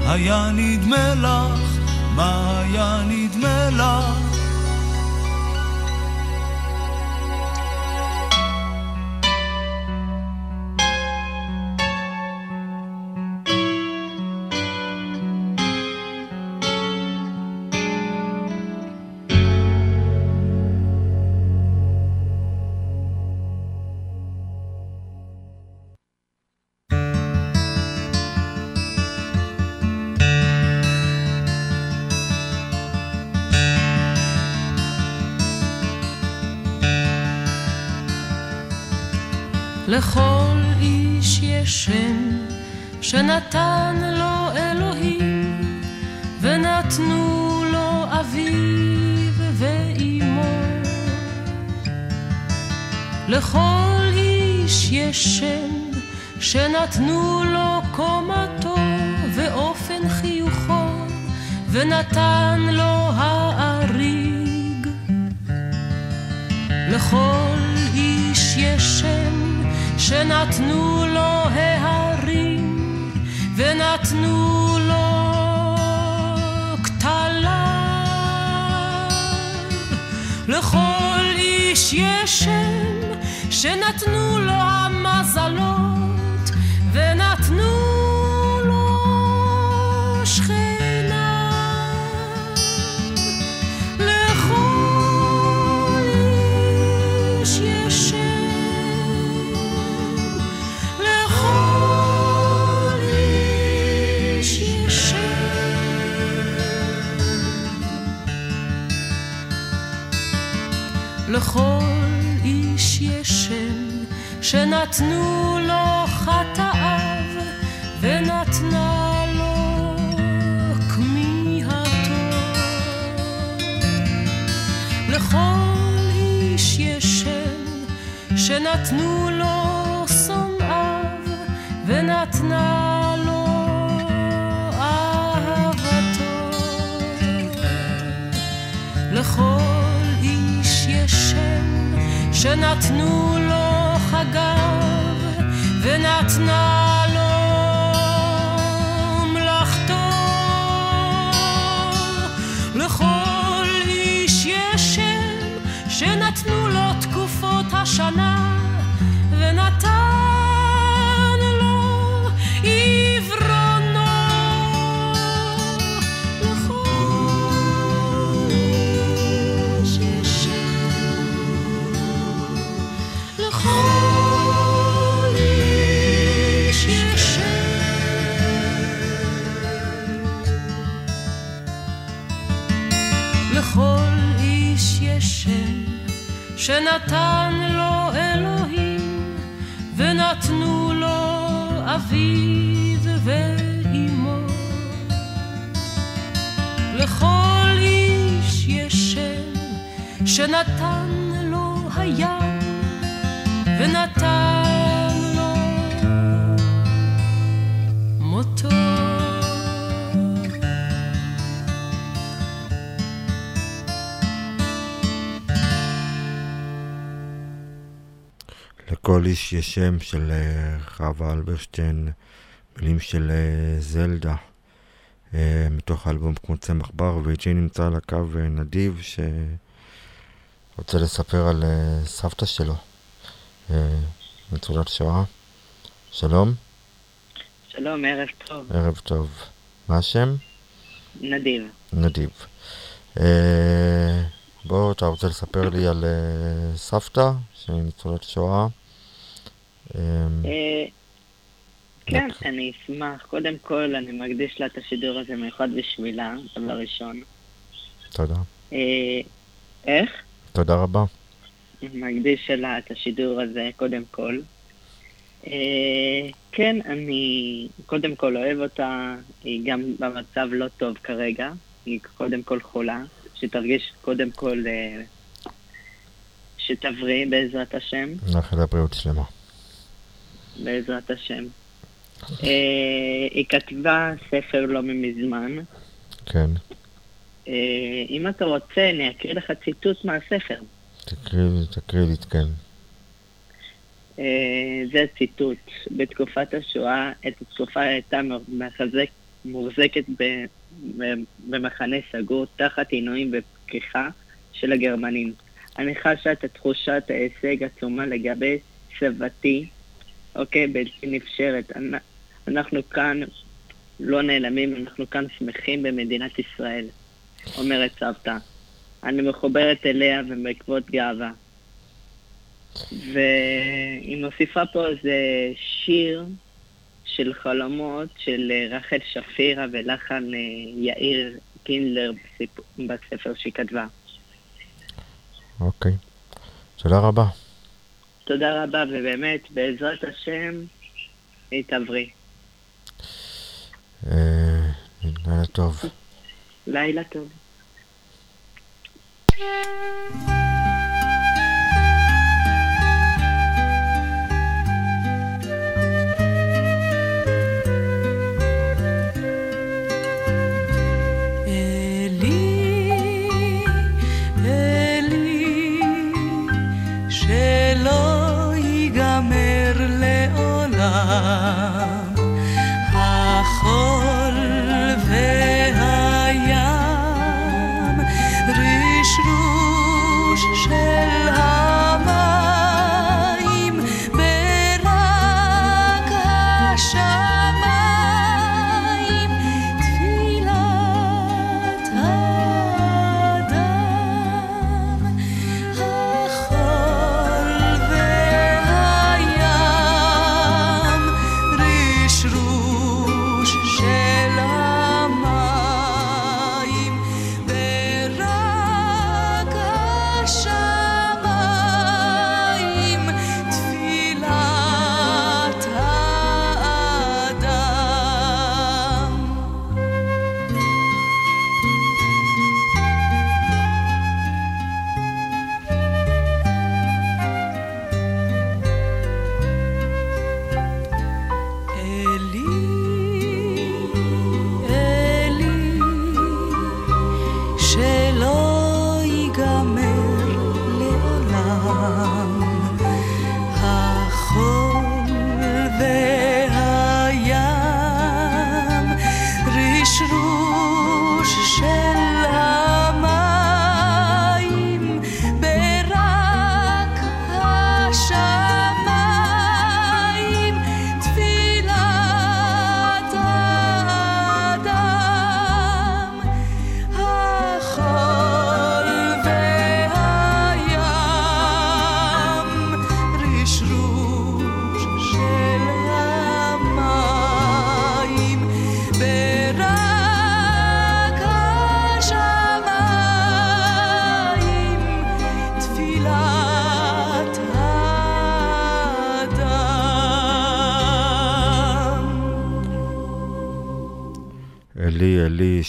היה נדמה לך, מה היה נדמה לך? לכל איש יש שם שנתן לו אלוהים, ונתנו לו אביו ואימו. לכל איש יש שם שנתנו לו קומתו ואופן חיוכו, ונתן לו האריג. לכל שנתנו לו ההרים ונתנו לו כתליו. לכל איש יש שם שנתנו לו המזלות ונתנו לכל איש יש שם שנתנו לו חטאיו ונתנה לו כמיהתו. לכל איש יש שם שנתנו לו שונאיו ונתנה שנתנו לו חגיו ונתנה שנתן לו אלוהים, ונתנו לו אביו לכל איש יש שם של אה, חווה אלברשטיין, מילים של אה, זלדה, אה, מתוך האלבום כמו צמח בר, ואיתי נמצא על הקו נדיב, שרוצה לספר על סבתא שלו, ניצולת שואה. שלום. שלום, ערב טוב. ערב טוב. מה השם? נדיב. נדיב. בוא, אתה רוצה לספר לי על סבתא, שהיא ניצולת שואה? אמ, אה, כן, אני אשמח. קודם כל, אני מקדיש לה את השידור הזה מיוחד בשבילה, דבר ראשון. תודה. אה, איך? תודה רבה. מקדיש לה את השידור הזה, קודם כל. אה, כן, אני קודם כל אוהב אותה, היא גם במצב לא טוב כרגע, היא קודם כל חולה, שתרגיש קודם כל שתבריא בעזרת השם. נאחל הבריאות שלמה. בעזרת השם. אה, היא כתבה ספר לא מזמן. כן. אה, אם אתה רוצה, אני אקריא לך ציטוט מהספר. תקריא לי, כן. אה, זה ציטוט. בתקופת השואה, את התקופה הייתה מחזק, מוחזקת במחנה סגור תחת עינויים ופקיחה של הגרמנים. אני חשה את תחושת ההישג עצומה לגבי סבתי אוקיי? בלתי נפשרת. אנחנו כאן לא נעלמים, אנחנו כאן שמחים במדינת ישראל, אומרת סבתא. אני מחוברת אליה ובעקבות גאווה. והיא מוסיפה פה איזה שיר של חלומות של אה, רחל שפירא ולחן אה, יאיר קינדלר בספר שהיא כתבה. אוקיי. תודה רבה. תודה רבה, ובאמת, בעזרת השם, היא תבריא. אה, לילה טוב. לילה טוב. 啊。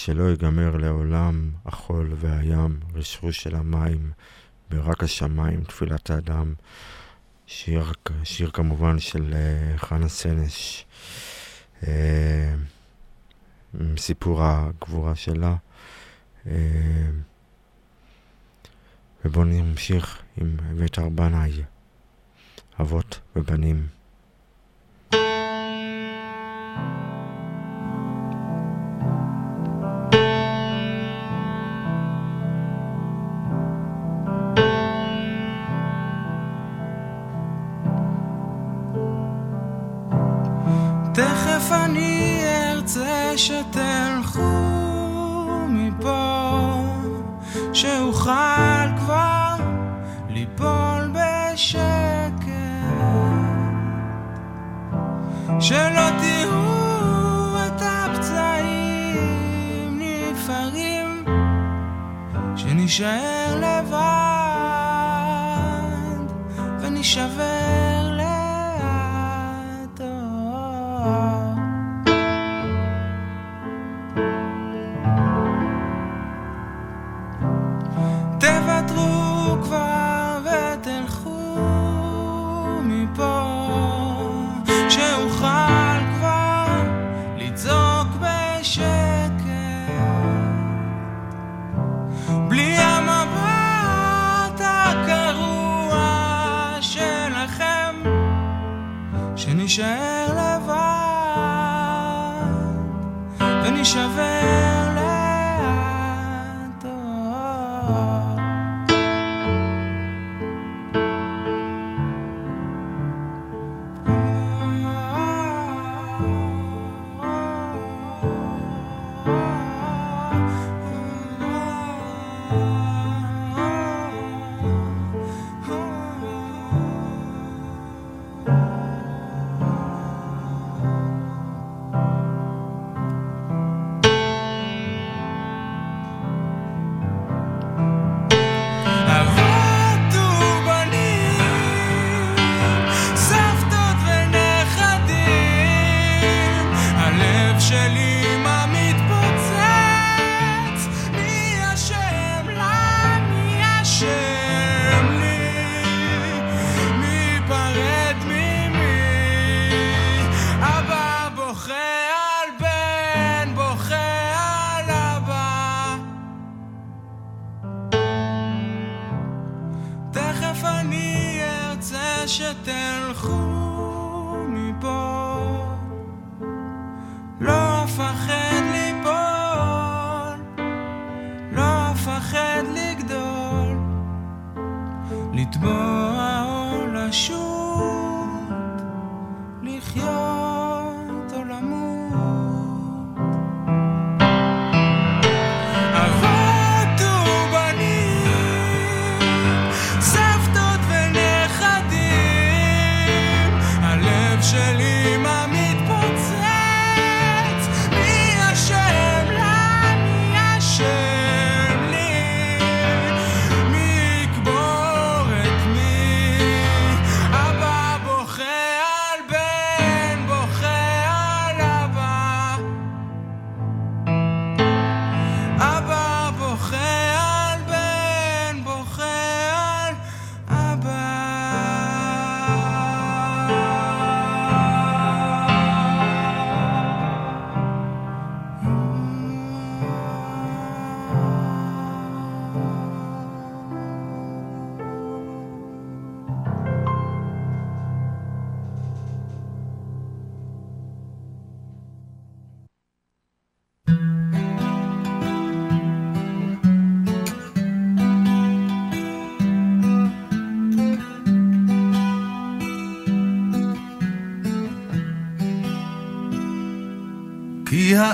שלא ייגמר לעולם החול והים, רשרוש של המים, ברק השמיים, תפילת האדם. שיר, שיר כמובן של uh, חנה סנש, uh, סיפור הגבורה שלה. Uh, ובואו נמשיך עם אביתר בנאי, אבות ובנים. שלא תראו את הפצעים נפערים, שנישאר לבד ונשבר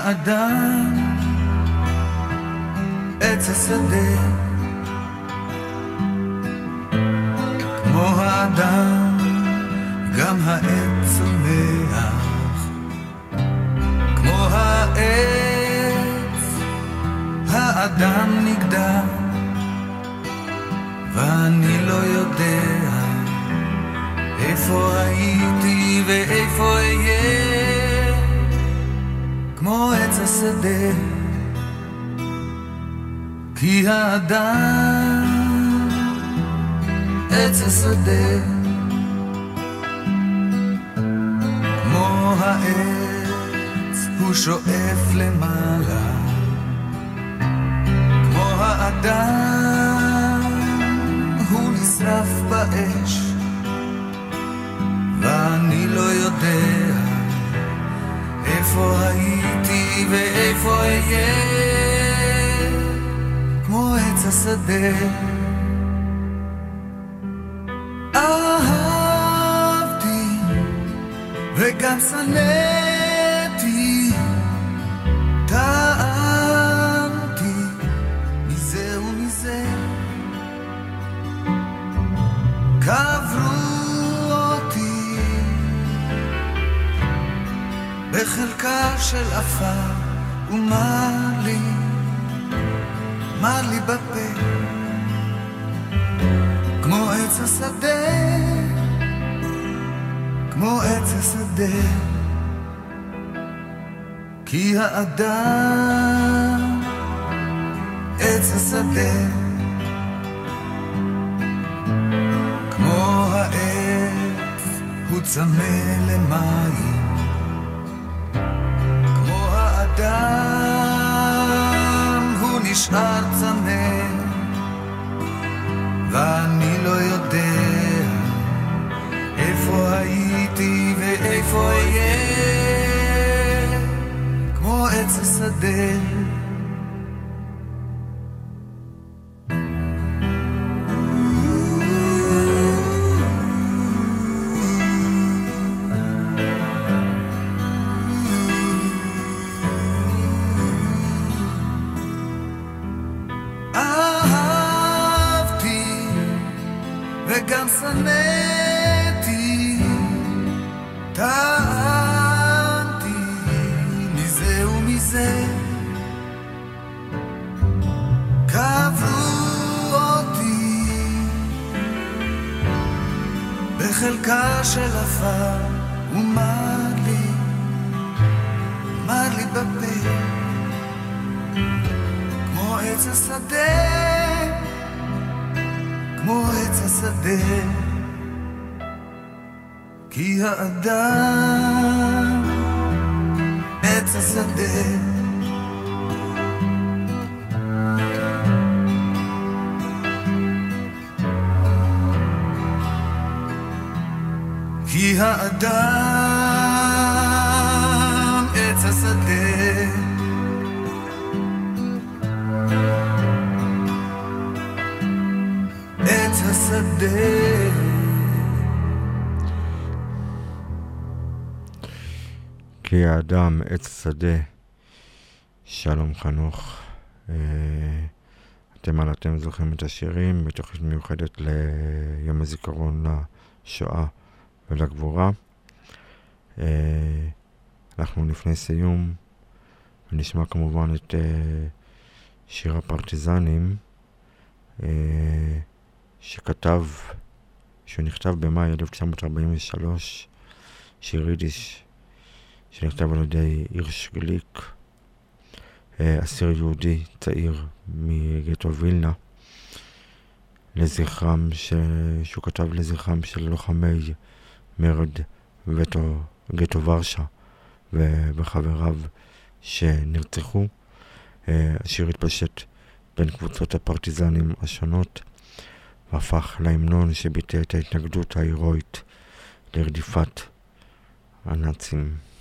האדם עץ השדה האדם עץ השדה כמו העץ הוא שואף למעלה כמו האדם הוא נשרף באש ואני לא יודע איפה הייתי ואיפה אהיה. כמו עץ כי האדם עץ השדה. כמו העץ הוא צמא למים, כמו האדם הוא נשאר צמא, ואני לא יודע איפה הייתי ואיפה אהיה, כמו האדם עץ שדה, שלום חנוך. אה, אתם על אתם זוכרים את השירים בתוכנית מיוחדת ליום הזיכרון לשואה ולגבורה. אה, אנחנו לפני סיום, ונשמע כמובן את אה, שיר הפרטיזנים, שכתב, שנכתב במאי 1943, שיר יידיש, שנכתב על ידי הירש גליק, אה, אסיר יהודי צעיר מגטו וילנה, לזכרם, ש... שהוא כתב לזכרם של לוחמי מרד וטו, גטו ורשה ו... וחבריו שנרצחו. אה, השיר התפשט בין קבוצות הפרטיזנים השונות והפך להמנון שביטא את ההתנגדות ההירואית לרדיפת הנאצים.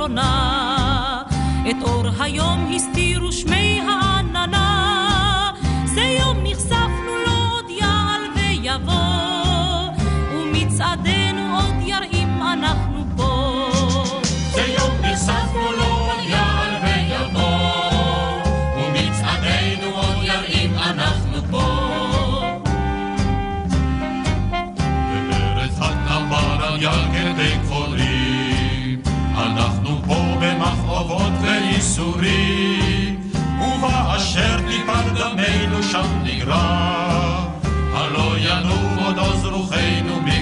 האחרונה, את אור היום הסתירו שמי וייסורים, ובאשר טיפת דמנו שם נגרע, הלא ינום עוד עוז רוחנו בגבורה.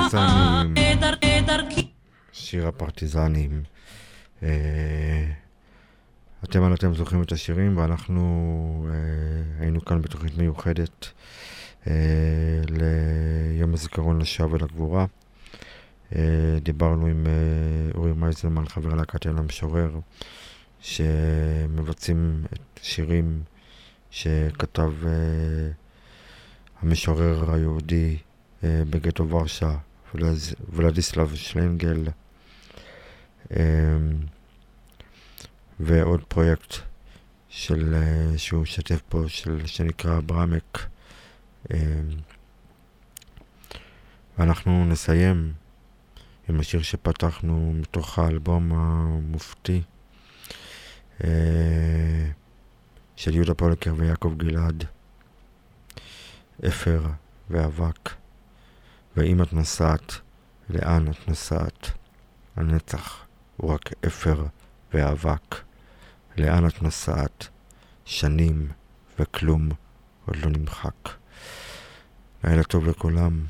הפרטיזנים. שיר הפרטיזנים. אה, אתם על אתם זוכרים את השירים, ואנחנו אה, היינו כאן בתוכנית מיוחדת אה, ליום הזיכרון לשואה ולגבורה. דיברנו עם אורי מייזלמן, חבר להקת אל המשורר, שמבצעים את שירים שכתב המשורר היהודי בגטו ורשה, ולדיסלב שלנגל. ועוד פרויקט של, אה, שהוא משתף פה, של, שנקרא ברמק. אה, ואנחנו נסיים עם השיר שפתחנו מתוך האלבום המופתי אה, של יהודה פולקר ויעקב גלעד, אפר ואבק. ואם את נוסעת, לאן את נוסעת? הנצח הוא רק אפר ואבק. לאן את נוסעת? שנים וכלום עוד לא נמחק. לילה טוב לכולם.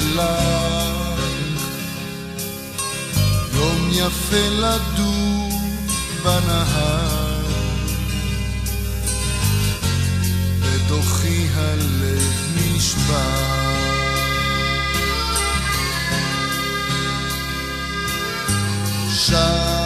שלך. יום יפה לדור בנהר, בתוכי הלב נשבע. שם